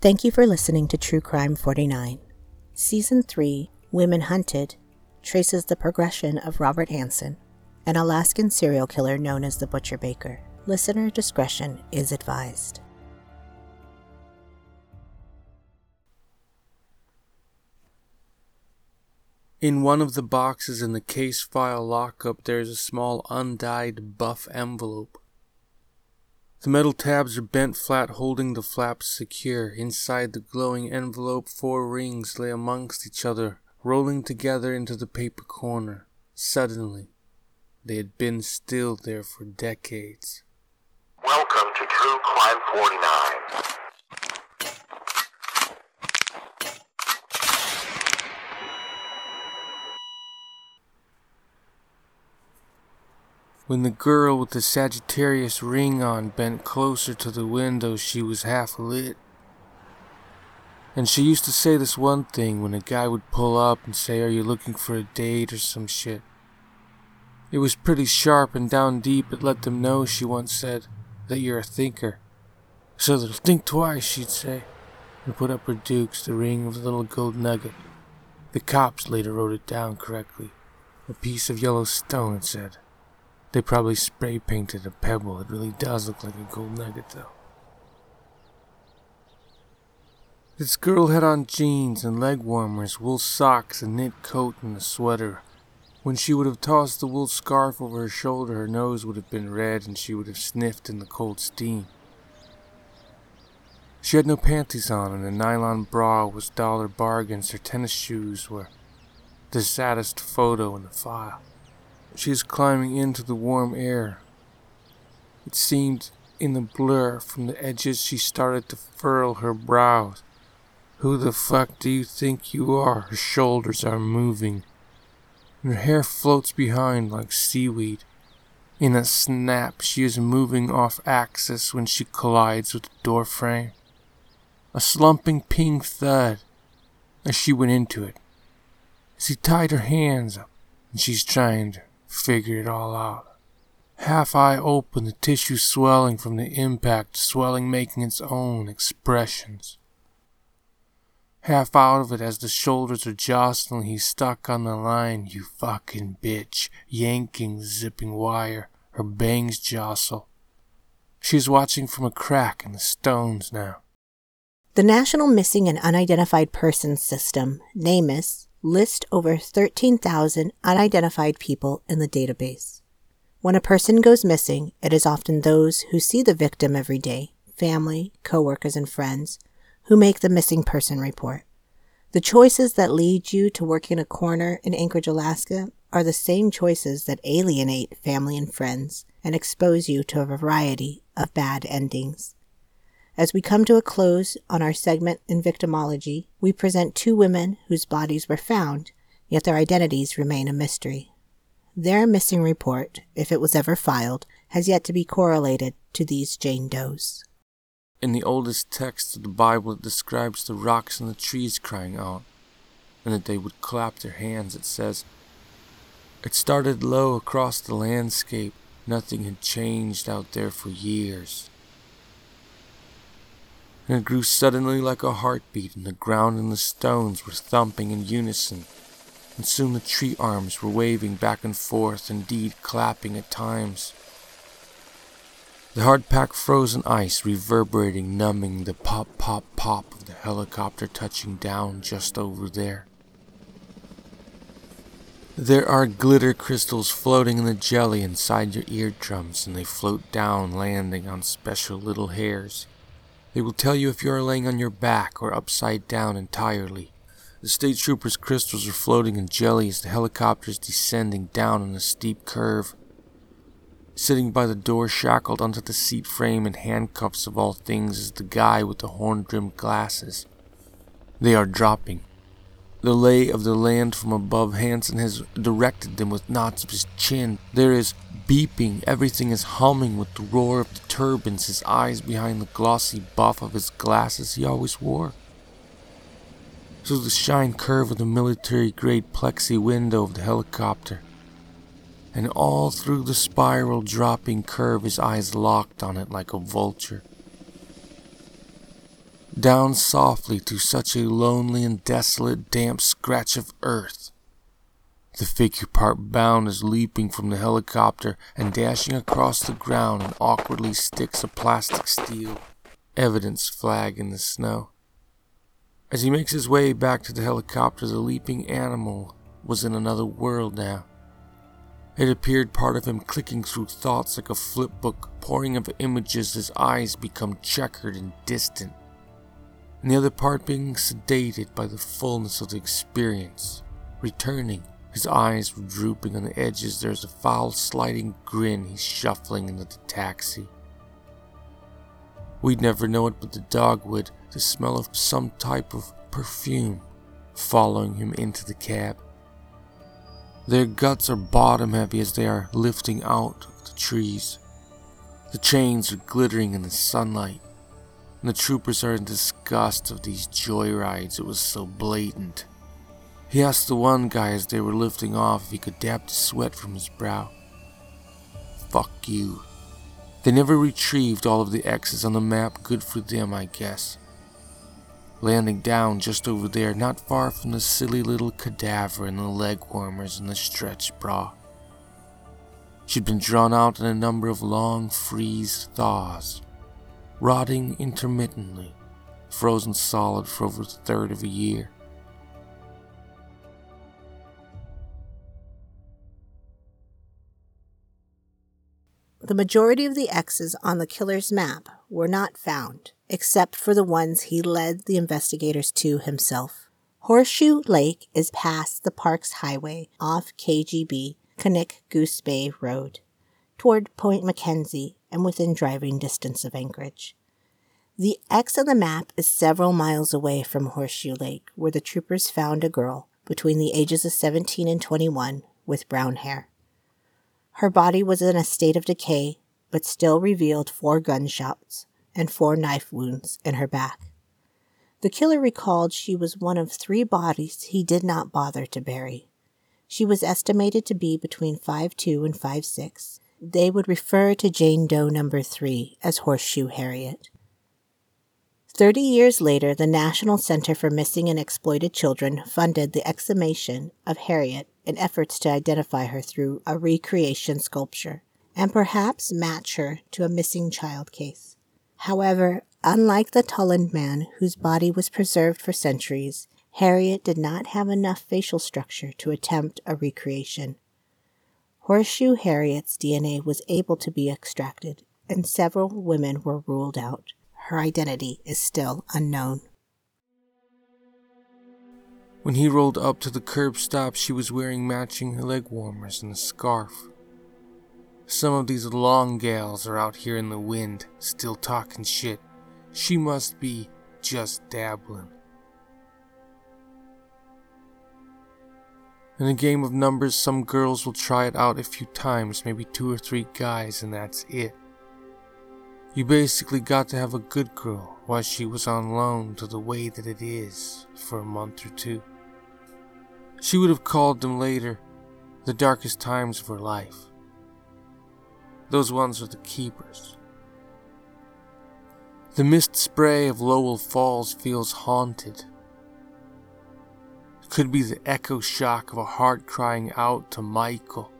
Thank you for listening to True Crime 49. Season 3, Women Hunted, traces the progression of Robert Hansen, an Alaskan serial killer known as the Butcher Baker. Listener discretion is advised. In one of the boxes in the case file lockup, there is a small undyed buff envelope. The metal tabs are bent flat, holding the flaps secure. Inside the glowing envelope, four rings lay amongst each other, rolling together into the paper corner. Suddenly, they had been still there for decades. Welcome to True Crime 49. When the girl with the Sagittarius ring on bent closer to the window, she was half lit. And she used to say this one thing when a guy would pull up and say, Are you looking for a date or some shit? It was pretty sharp and down deep. It let them know, she once said, that you're a thinker. So they'll think twice, she'd say, and put up her dukes, the ring of the little gold nugget. The cops later wrote it down correctly. A piece of yellow stone, it said. They probably spray painted a pebble. It really does look like a gold nugget, though. This girl had on jeans and leg warmers, wool socks, a knit coat, and a sweater. When she would have tossed the wool scarf over her shoulder, her nose would have been red and she would have sniffed in the cold steam. She had no panties on, and the nylon bra was dollar bargains. Her tennis shoes were the saddest photo in the file. She is climbing into the warm air. It seemed in the blur from the edges she started to furl her brows. Who the fuck do you think you are? Her shoulders are moving. Her hair floats behind like seaweed. In a snap, she is moving off axis when she collides with the door frame. A slumping ping thud as she went into it. As he tied her hands up, and she's trying to figure it all out. Half eye open, the tissue swelling from the impact, swelling making its own expressions. Half out of it as the shoulders are jostling, he's stuck on the line, you fucking bitch, yanking zipping wire. Her bangs jostle. She's watching from a crack in the stones now. The National Missing and Unidentified Persons System, NamUs, lists over 13,000 unidentified people in the database. When a person goes missing, it is often those who see the victim every day, family, coworkers, and friends, who make the missing person report. The choices that lead you to working in a corner in Anchorage, Alaska are the same choices that alienate family and friends and expose you to a variety of bad endings. As we come to a close on our segment in victimology, we present two women whose bodies were found, yet their identities remain a mystery. Their missing report, if it was ever filed, has yet to be correlated to these Jane Does. In the oldest text of the Bible, it describes the rocks and the trees crying out, and that they would clap their hands. It says, It started low across the landscape. Nothing had changed out there for years. And it grew suddenly like a heartbeat, and the ground and the stones were thumping in unison. And soon the tree arms were waving back and forth, indeed clapping at times. The hard packed frozen ice reverberating, numbing the pop, pop, pop of the helicopter touching down just over there. There are glitter crystals floating in the jelly inside your eardrums, and they float down, landing on special little hairs. They will tell you if you are laying on your back or upside down entirely. The state trooper's crystals are floating in jelly as the helicopter is descending down on a steep curve. Sitting by the door, shackled onto the seat frame in handcuffs of all things, is the guy with the horn rimmed glasses. They are dropping. The lay of the land from above, Hansen has directed them with knots of his chin. There is beeping, everything is humming with the roar of the turbines, his eyes behind the glossy buff of his glasses he always wore. So the shine curve of the military grade plexi window of the helicopter and all through the spiral dropping curve his eyes locked on it like a vulture. Down softly to such a lonely and desolate damp scratch of earth. The figure part bound is leaping from the helicopter and dashing across the ground and awkwardly sticks a plastic steel evidence flag in the snow. As he makes his way back to the helicopter, the leaping animal was in another world now. It appeared part of him clicking through thoughts like a flip book, pouring of images, his eyes become checkered and distant, and the other part being sedated by the fullness of the experience. Returning, his eyes were drooping on the edges, there's a foul sliding grin, he's shuffling into the taxi. We'd never know it, but the dog would, the smell of some type of perfume, following him into the cab. Their guts are bottom heavy as they are lifting out of the trees. The chains are glittering in the sunlight, and the troopers are in disgust of these joyrides. It was so blatant. He asked the one guy as they were lifting off if he could dab the sweat from his brow. Fuck you. They never retrieved all of the X's on the map. Good for them, I guess landing down just over there, not far from the silly little cadaver and the leg warmers and the stretch bra. She'd been drawn out in a number of long freeze thaws, rotting intermittently, frozen solid for over a third of a year. The majority of the X's on the killer's map were not found, except for the ones he led the investigators to himself. Horseshoe Lake is past the Parks Highway off KGB Knik Goose Bay Road, toward Point Mackenzie and within driving distance of Anchorage. The X on the map is several miles away from Horseshoe Lake, where the troopers found a girl between the ages of 17 and 21 with brown hair. Her body was in a state of decay, but still revealed four gunshots and four knife wounds in her back. The killer recalled she was one of three bodies he did not bother to bury. She was estimated to be between 5'2 and 5'6. They would refer to Jane Doe number 3 as Horseshoe Harriet. Thirty years later, the National Center for Missing and Exploited Children funded the exhumation of Harriet in efforts to identify her through a recreation sculpture and perhaps match her to a missing child case. However, unlike the Tollund man whose body was preserved for centuries, Harriet did not have enough facial structure to attempt a recreation. Horseshoe Harriet's DNA was able to be extracted, and several women were ruled out. Her identity is still unknown. When he rolled up to the curb stop, she was wearing matching leg warmers and a scarf. Some of these long gals are out here in the wind, still talking shit. She must be just dabbling. In a game of numbers, some girls will try it out a few times, maybe two or three guys, and that's it. You basically got to have a good girl while she was on loan to the way that it is for a month or two. She would have called them later the darkest times of her life. Those ones are the keepers. The mist spray of Lowell Falls feels haunted. Could be the echo shock of a heart crying out to Michael.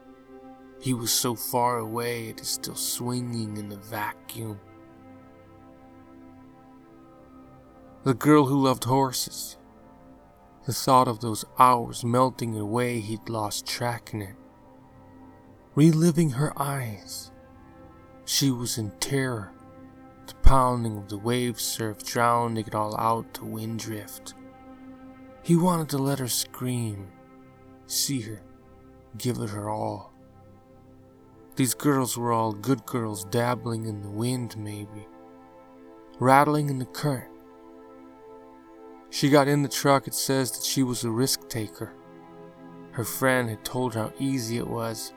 He was so far away, it is still swinging in the vacuum. The girl who loved horses. The thought of those hours melting away, he'd lost track in it. Reliving her eyes. She was in terror. The pounding of the wave surf drowning it all out to wind drift. He wanted to let her scream, see her, give it her all. These girls were all good girls dabbling in the wind, maybe, rattling in the current she got in the truck, it says that she was a risk taker. Her friend had told her how easy it was.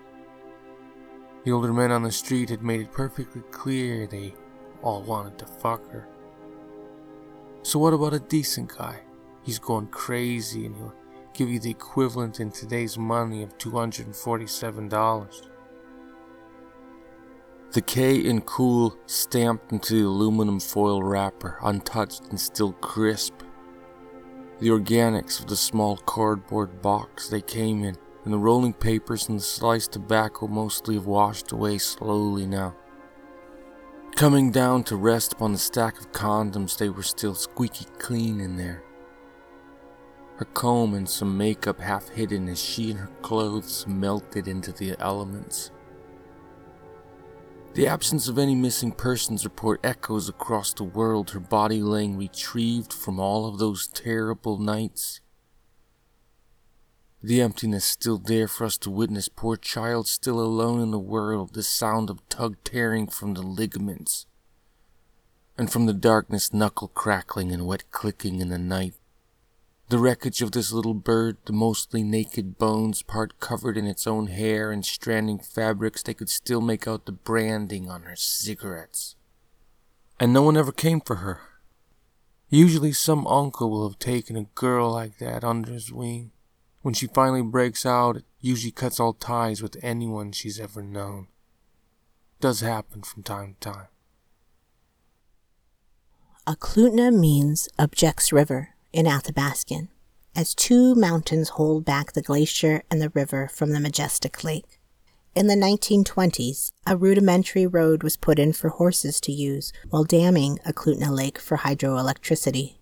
The older men on the street had made it perfectly clear they all wanted to fuck her. So, what about a decent guy? He's going crazy and he'll give you the equivalent in today's money of $247. The K in Kool stamped into the aluminum foil wrapper, untouched and still crisp. The organics of the small cardboard box they came in, and the rolling papers and the sliced tobacco mostly have washed away slowly now. Coming down to rest upon the stack of condoms, they were still squeaky clean in there. Her comb and some makeup half hidden as she and her clothes melted into the elements. The absence of any missing persons report echoes across the world, her body laying retrieved from all of those terrible nights. The emptiness still there for us to witness, poor child still alone in the world, the sound of tug tearing from the ligaments, and from the darkness knuckle crackling and wet clicking in the night. The wreckage of this little bird, the mostly naked bones, part covered in its own hair and stranding fabrics, they could still make out the branding on her cigarettes. And no one ever came for her. Usually some uncle will have taken a girl like that under his wing. When she finally breaks out, it usually cuts all ties with anyone she's ever known. It does happen from time to time. Eklutna means objects river in Athabascan, as two mountains hold back the glacier and the river from the majestic lake. In the 1920s, a rudimentary road was put in for horses to use while damming Eklutna Lake for hydroelectricity.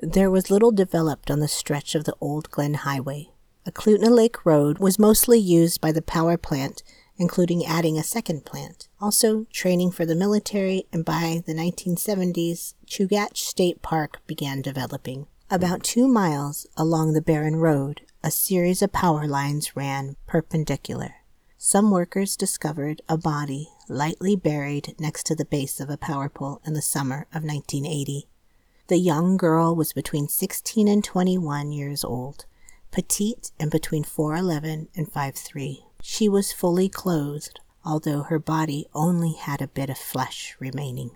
There was little developed on the stretch of the Old Glen Highway. Eklutna Lake Road was mostly used by the power plant, including adding a second plant, also training for the military, and by the 1970s, Chugach State Park began developing. About two miles along the barren road, a series of power lines ran perpendicular. Some workers discovered a body lightly buried next to the base of a power pole in the summer of 1980. The young girl was between 16 and 21 years old, petite and between 4'11 and 5'3. She was fully clothed, although her body only had a bit of flesh remaining.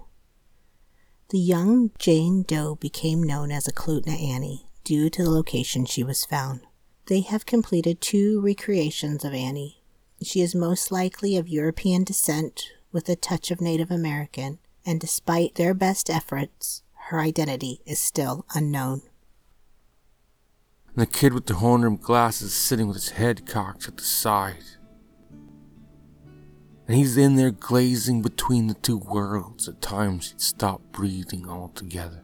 The young Jane Doe became known as a Eklutna Annie due to the location she was found. They have completed two recreations of Annie. She is most likely of European descent with a touch of Native American, and despite their best efforts, her identity is still unknown. The kid with the horn rimmed glasses sitting with his head cocked at the side and he's in there glazing between the two worlds. At times, he'd stop breathing altogether.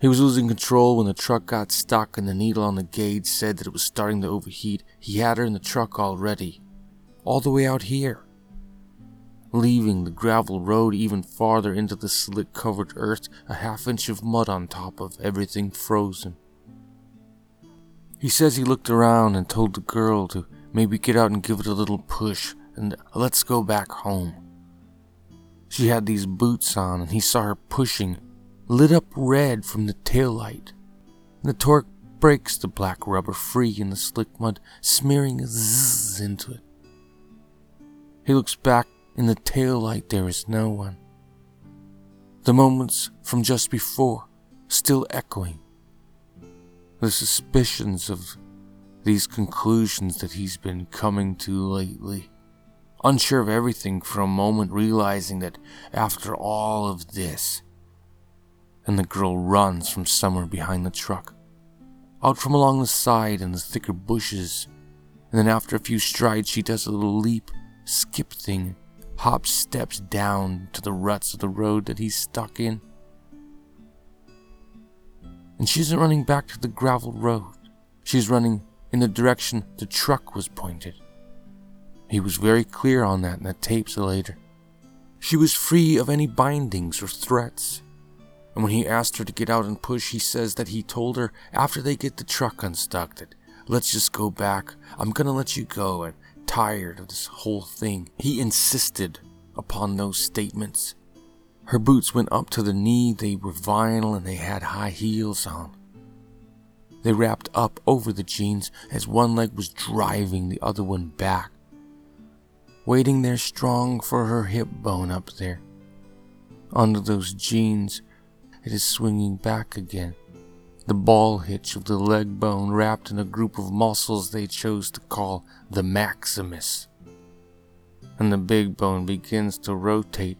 He was losing control when the truck got stuck, and the needle on the gauge said that it was starting to overheat. He had her in the truck already, all the way out here, leaving the gravel road even farther into the slick covered earth, a half inch of mud on top of everything frozen. He says he looked around and told the girl to Maybe get out and give it a little push, and let's go back home. She had these boots on, and he saw her pushing, lit up red from the tail light. The torque breaks the black rubber free in the slick mud, smearing zzz into it. He looks back in the tail light, there is no one. The moments from just before still echoing. The suspicions of these conclusions that he's been coming to lately. Unsure of everything for a moment, realizing that after all of this, and the girl runs from somewhere behind the truck, out from along the side in the thicker bushes, and then after a few strides, she does a little leap, skip thing, hops steps down to the ruts of the road that he's stuck in. And she isn't running back to the gravel road. She's running in the direction the truck was pointed. He was very clear on that in the tapes later. She was free of any bindings or threats. And when he asked her to get out and push, he says that he told her after they get the truck unstuck that, let's just go back. I'm gonna let you go and tired of this whole thing. He insisted upon those statements. Her boots went up to the knee, they were vinyl and they had high heels on. They wrapped up over the jeans as one leg was driving the other one back, waiting there strong for her hip bone up there. Under those jeans, it is swinging back again. The ball hitch of the leg bone wrapped in a group of muscles they chose to call the maximus. and the big bone begins to rotate,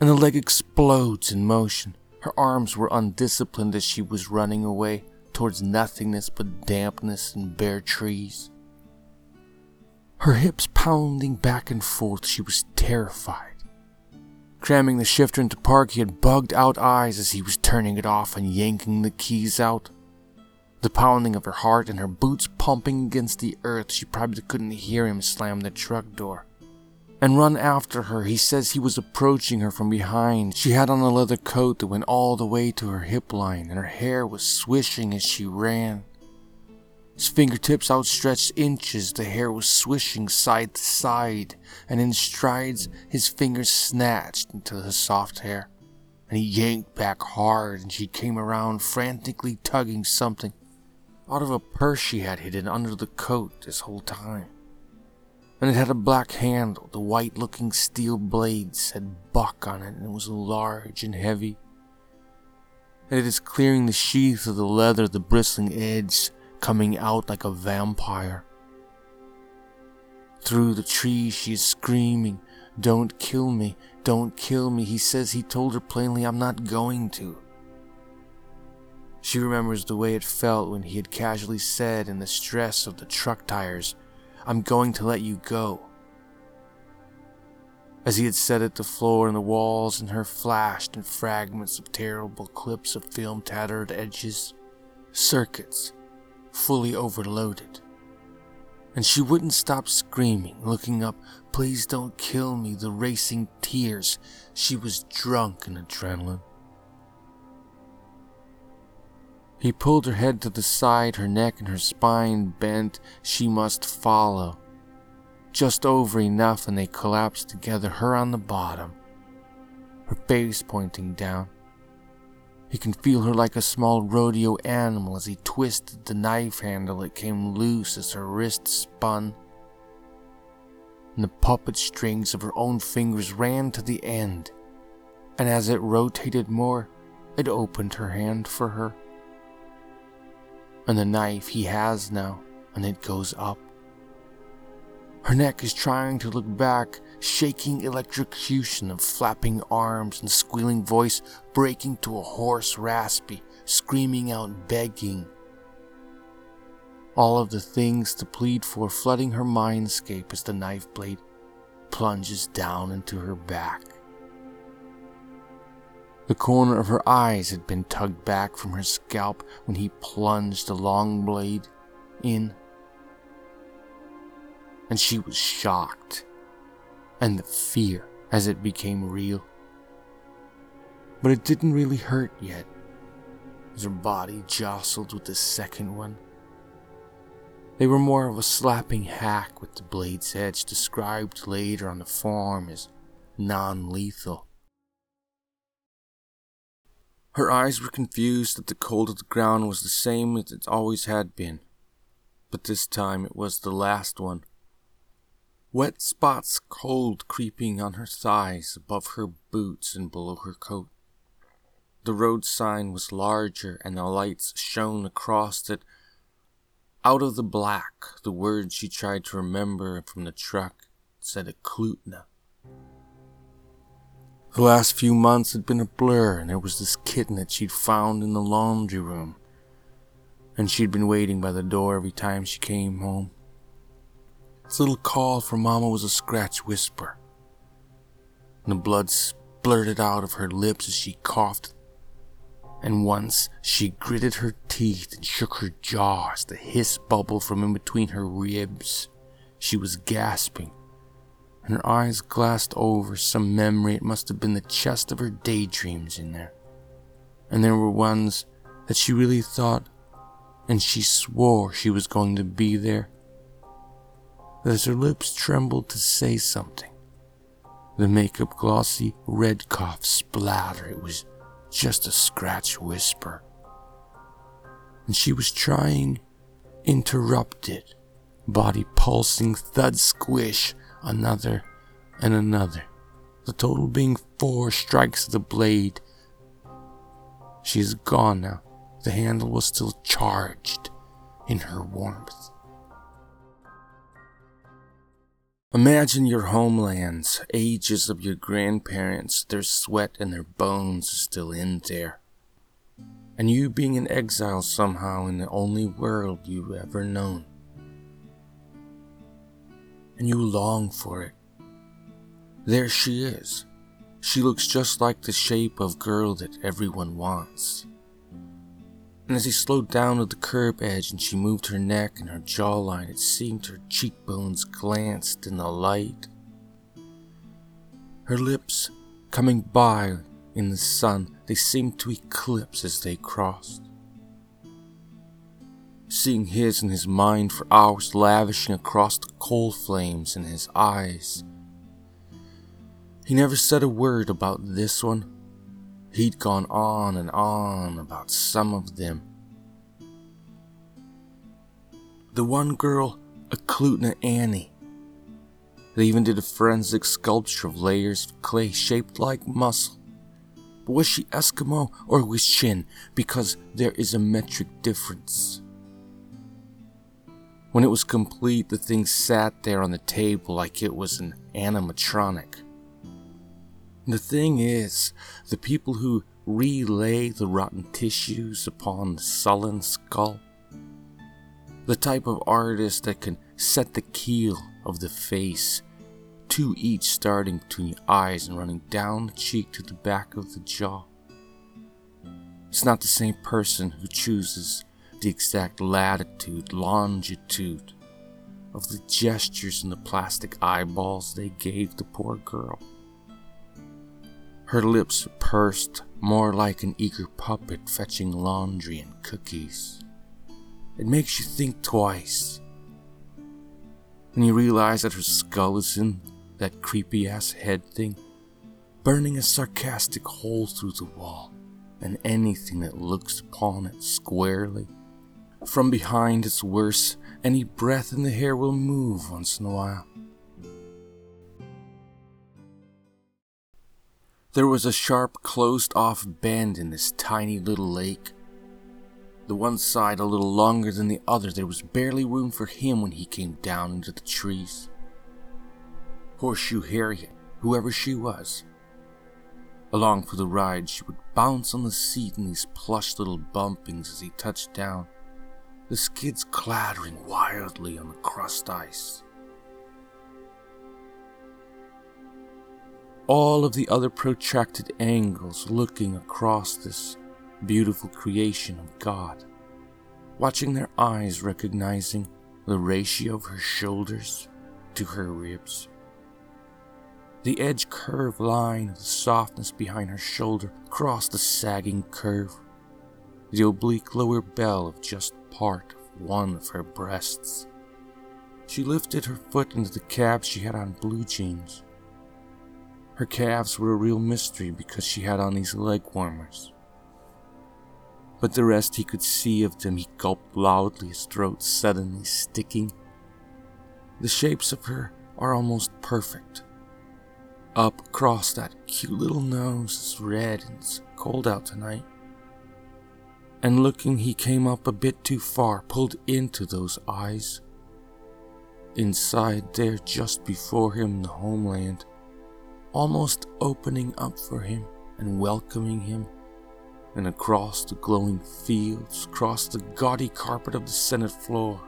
and the leg explodes in motion. Her arms were undisciplined as she was running away towards nothingness but dampness and bare trees. Her hips pounding back and forth, she was terrified. Cramming the shifter into park, he had bugged out eyes as he was turning it off and yanking the keys out. The pounding of her heart and her boots pumping against the earth, she probably couldn't hear him slam the truck door. And run after her, he says he was approaching her from behind. She had on a leather coat that went all the way to her hip line, and her hair was swishing as she ran. His fingertips outstretched inches, the hair was swishing side to side, and in strides his fingers snatched into the soft hair. And he yanked back hard, and she came around frantically tugging something out of a purse she had hidden under the coat this whole time. And it had a black handle, the white looking steel blade said buck on it, and it was large and heavy. And it is clearing the sheath of the leather, the bristling edge coming out like a vampire. Through the trees, she is screaming, Don't kill me, don't kill me. He says he told her plainly, I'm not going to. She remembers the way it felt when he had casually said in the stress of the truck tires, I'm going to let you go. As he had said it, the floor and the walls in her flashed in fragments of terrible clips of film tattered edges, circuits, fully overloaded. And she wouldn't stop screaming, looking up, Please don't kill me, the racing tears. She was drunk in adrenaline. He pulled her head to the side, her neck and her spine bent. She must follow. Just over enough, and they collapsed together, her on the bottom, her face pointing down. He can feel her like a small rodeo animal as he twisted the knife handle. It came loose as her wrist spun. And the puppet strings of her own fingers ran to the end. And as it rotated more, it opened her hand for her. And the knife he has now, and it goes up. Her neck is trying to look back, shaking electrocution of flapping arms and squealing voice breaking to a hoarse, raspy, screaming out begging. All of the things to plead for flooding her mindscape as the knife blade plunges down into her back. The corner of her eyes had been tugged back from her scalp when he plunged the long blade in and she was shocked, and the fear as it became real. But it didn't really hurt yet, as her body jostled with the second one. They were more of a slapping hack with the blade's edge described later on the forum as non lethal. Her eyes were confused that the cold of the ground was the same as it always had been, but this time it was the last one wet spots cold creeping on her thighs, above her boots, and below her coat. The road sign was larger, and the lights shone across it. Out of the black, the words she tried to remember from the truck said Eklutna. The last few months had been a blur, and there was this kitten that she'd found in the laundry room, and she'd been waiting by the door every time she came home. Its little call from Mama was a scratch whisper. And the blood splurted out of her lips as she coughed. And once she gritted her teeth and shook her jaw as the hiss bubbled from in between her ribs. She was gasping, and her eyes glassed over some memory. It must have been the chest of her daydreams in there. And there were ones that she really thought, and she swore she was going to be there as her lips trembled to say something. The makeup glossy red cough splatter. It was just a scratch whisper. And she was trying, interrupted, body pulsing, thud squish, another and another. The total being four strikes of the blade. She is gone now. The handle was still charged in her warmth. Imagine your homelands, ages of your grandparents, their sweat and their bones still in there. And you being in exile somehow in the only world you've ever known. And you long for it. There she is. She looks just like the shape of girl that everyone wants. And as he slowed down to the curb edge and she moved her neck and her jawline, it seemed her cheekbones glanced in the light. Her lips, coming by in the sun, they seemed to eclipse as they crossed. Seeing his in his mind for hours lavishing across the coal flames in his eyes. He never said a word about this one He'd gone on and on about some of them. The one girl, Eklutna Annie. They even did a forensic sculpture of layers of clay shaped like muscle. But was she Eskimo or was Chin? Because there is a metric difference. When it was complete, the thing sat there on the table like it was an animatronic. The thing is, the people who relay the rotten tissues upon the sullen skull, the type of artist that can set the keel of the face, two each starting between the eyes and running down the cheek to the back of the jaw. It's not the same person who chooses the exact latitude, longitude of the gestures and the plastic eyeballs they gave the poor girl. Her lips pursed more like an eager puppet fetching laundry and cookies. It makes you think twice. And you realize that her skull is in that creepy ass head thing, burning a sarcastic hole through the wall, and anything that looks upon it squarely. From behind, it's worse. Any breath in the hair will move once in a while. There was a sharp, closed off bend in this tiny little lake. The one side a little longer than the other, there was barely room for him when he came down into the trees. Horseshoe Harriet, whoever she was. Along for the ride, she would bounce on the seat in these plush little bumpings as he touched down, the skids clattering wildly on the crust ice. all of the other protracted angles looking across this beautiful creation of God, watching their eyes recognizing the ratio of her shoulders to her ribs. The edge curve line of the softness behind her shoulder crossed the sagging curve, the oblique lower bell of just part of one of her breasts. She lifted her foot into the calves she had on blue jeans her calves were a real mystery because she had on these leg warmers. But the rest he could see of them, he gulped loudly, his throat suddenly sticking. The shapes of her are almost perfect. Up across that cute little nose is red and it's cold out tonight. And looking, he came up a bit too far, pulled into those eyes. Inside there, just before him, the homeland, almost opening up for him and welcoming him. And across the glowing fields, across the gaudy carpet of the Senate floor,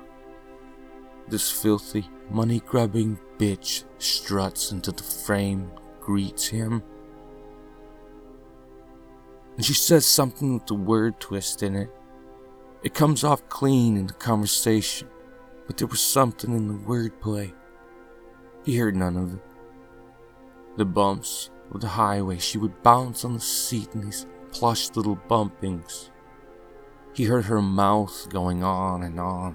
this filthy, money grubbing bitch struts into the frame, greets him. And she says something with the word twist in it. It comes off clean in the conversation, but there was something in the wordplay. He heard none of it the bumps of the highway, she would bounce on the seat in these plush little bumpings. He heard her mouth going on and on.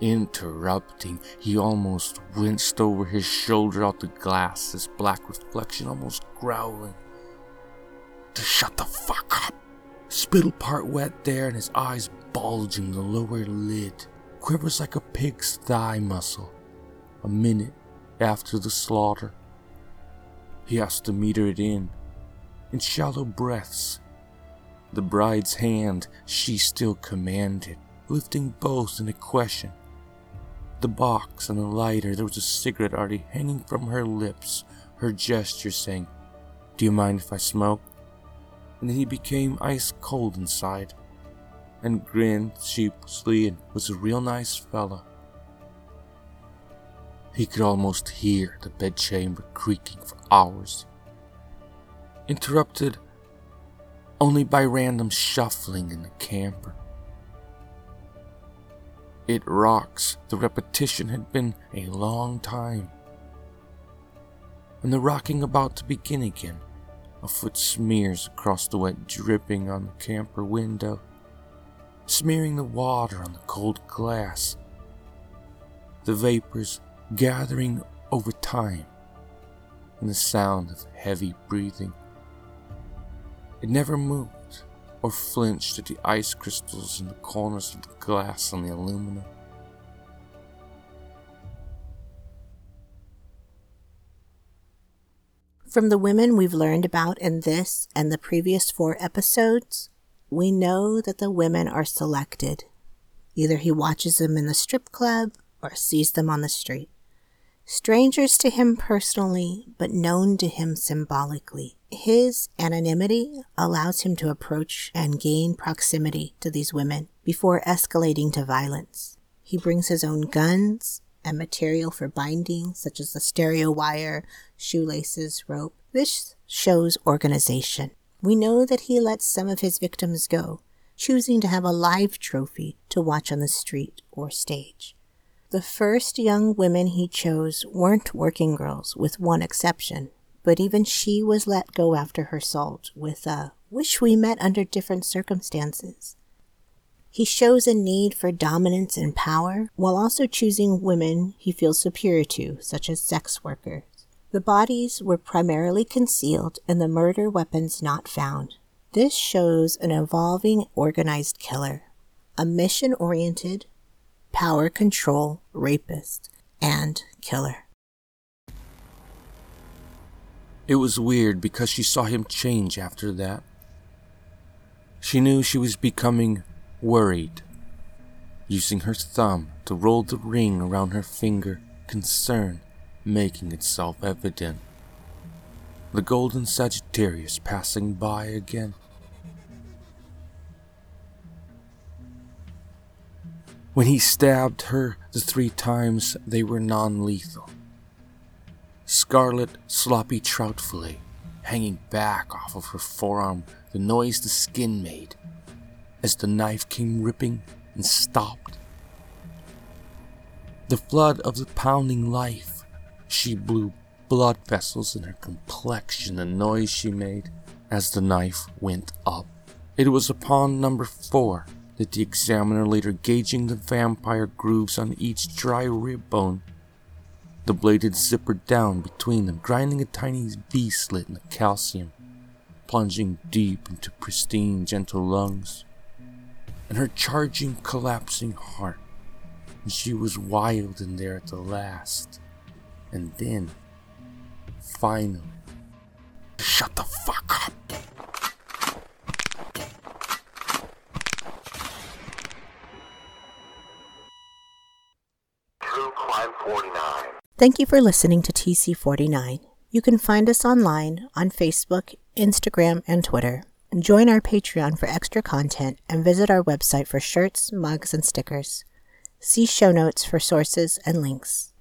Interrupting, he almost winced over his shoulder out the glass, his black reflection almost growling. To shut the fuck up! Spittle part wet there and his eyes bulging, the lower lid quivers like a pig's thigh muscle. A minute after the slaughter, he has to meter it in, in shallow breaths. The bride's hand she still commanded, lifting both in a question. the box and the lighter, there was a cigarette already hanging from her lips, her gesture saying, Do you mind if I smoke? And he became ice cold inside and grinned sheepishly and was a real nice fellow. He could almost hear the bedchamber creaking for hours, interrupted only by random shuffling in the camper. It rocks. The repetition had been a long time. And the rocking about to begin again. A foot smears across the wet dripping on the camper window, smearing the water on the cold glass. The vapors gathering over time, and the sound of heavy breathing. It never moved or flinched at the ice crystals in the corners of the glass and the aluminum. From the women we've learned about in this and the previous four episodes, we know that the women are selected. Either he watches them in the strip club or sees them on the street. Strangers to him personally, but known to him symbolically. His anonymity allows him to approach and gain proximity to these women before escalating to violence. He brings his own guns and material for binding, such as the stereo wire, shoelaces, rope. This shows organization. We know that he lets some of his victims go, choosing to have a live trophy to watch on the street or stage. The first young women he chose weren't working girls, with one exception, but even she was let go after her assault with a wish we met under different circumstances. He shows a need for dominance and power while also choosing women he feels superior to, such as sex workers. The bodies were primarily concealed and the murder weapons not found. This shows an evolving organized killer, a mission oriented, power control rapist and killer. It was weird because she saw him change after that. She knew she was becoming worried, using her thumb to roll the ring around her finger, concern making itself evident. The golden Sagittarius passing by again. When he stabbed her the three times, they were non lethal. Scarlet, sloppy trout fillet hanging back off of her forearm, the noise the skin made as the knife came ripping and stopped. The flood of the pounding life, she blew blood vessels in her complexion, the noise she made as the knife went up. It was upon number four that the examiner later gauging the vampire grooves on each dry rib bone. The blade had zippered down between them, grinding a tiny V slit in the calcium, plunging deep into pristine, gentle lungs, and her charging, collapsing heart. And she was wild in there at the last. And then, finally, shut the fuck up. True Crime 49. Thank you for listening to TC49. You can find us online on Facebook, Instagram, and Twitter. Join our Patreon for extra content and visit our website for shirts, mugs, and stickers. See show notes for sources and links.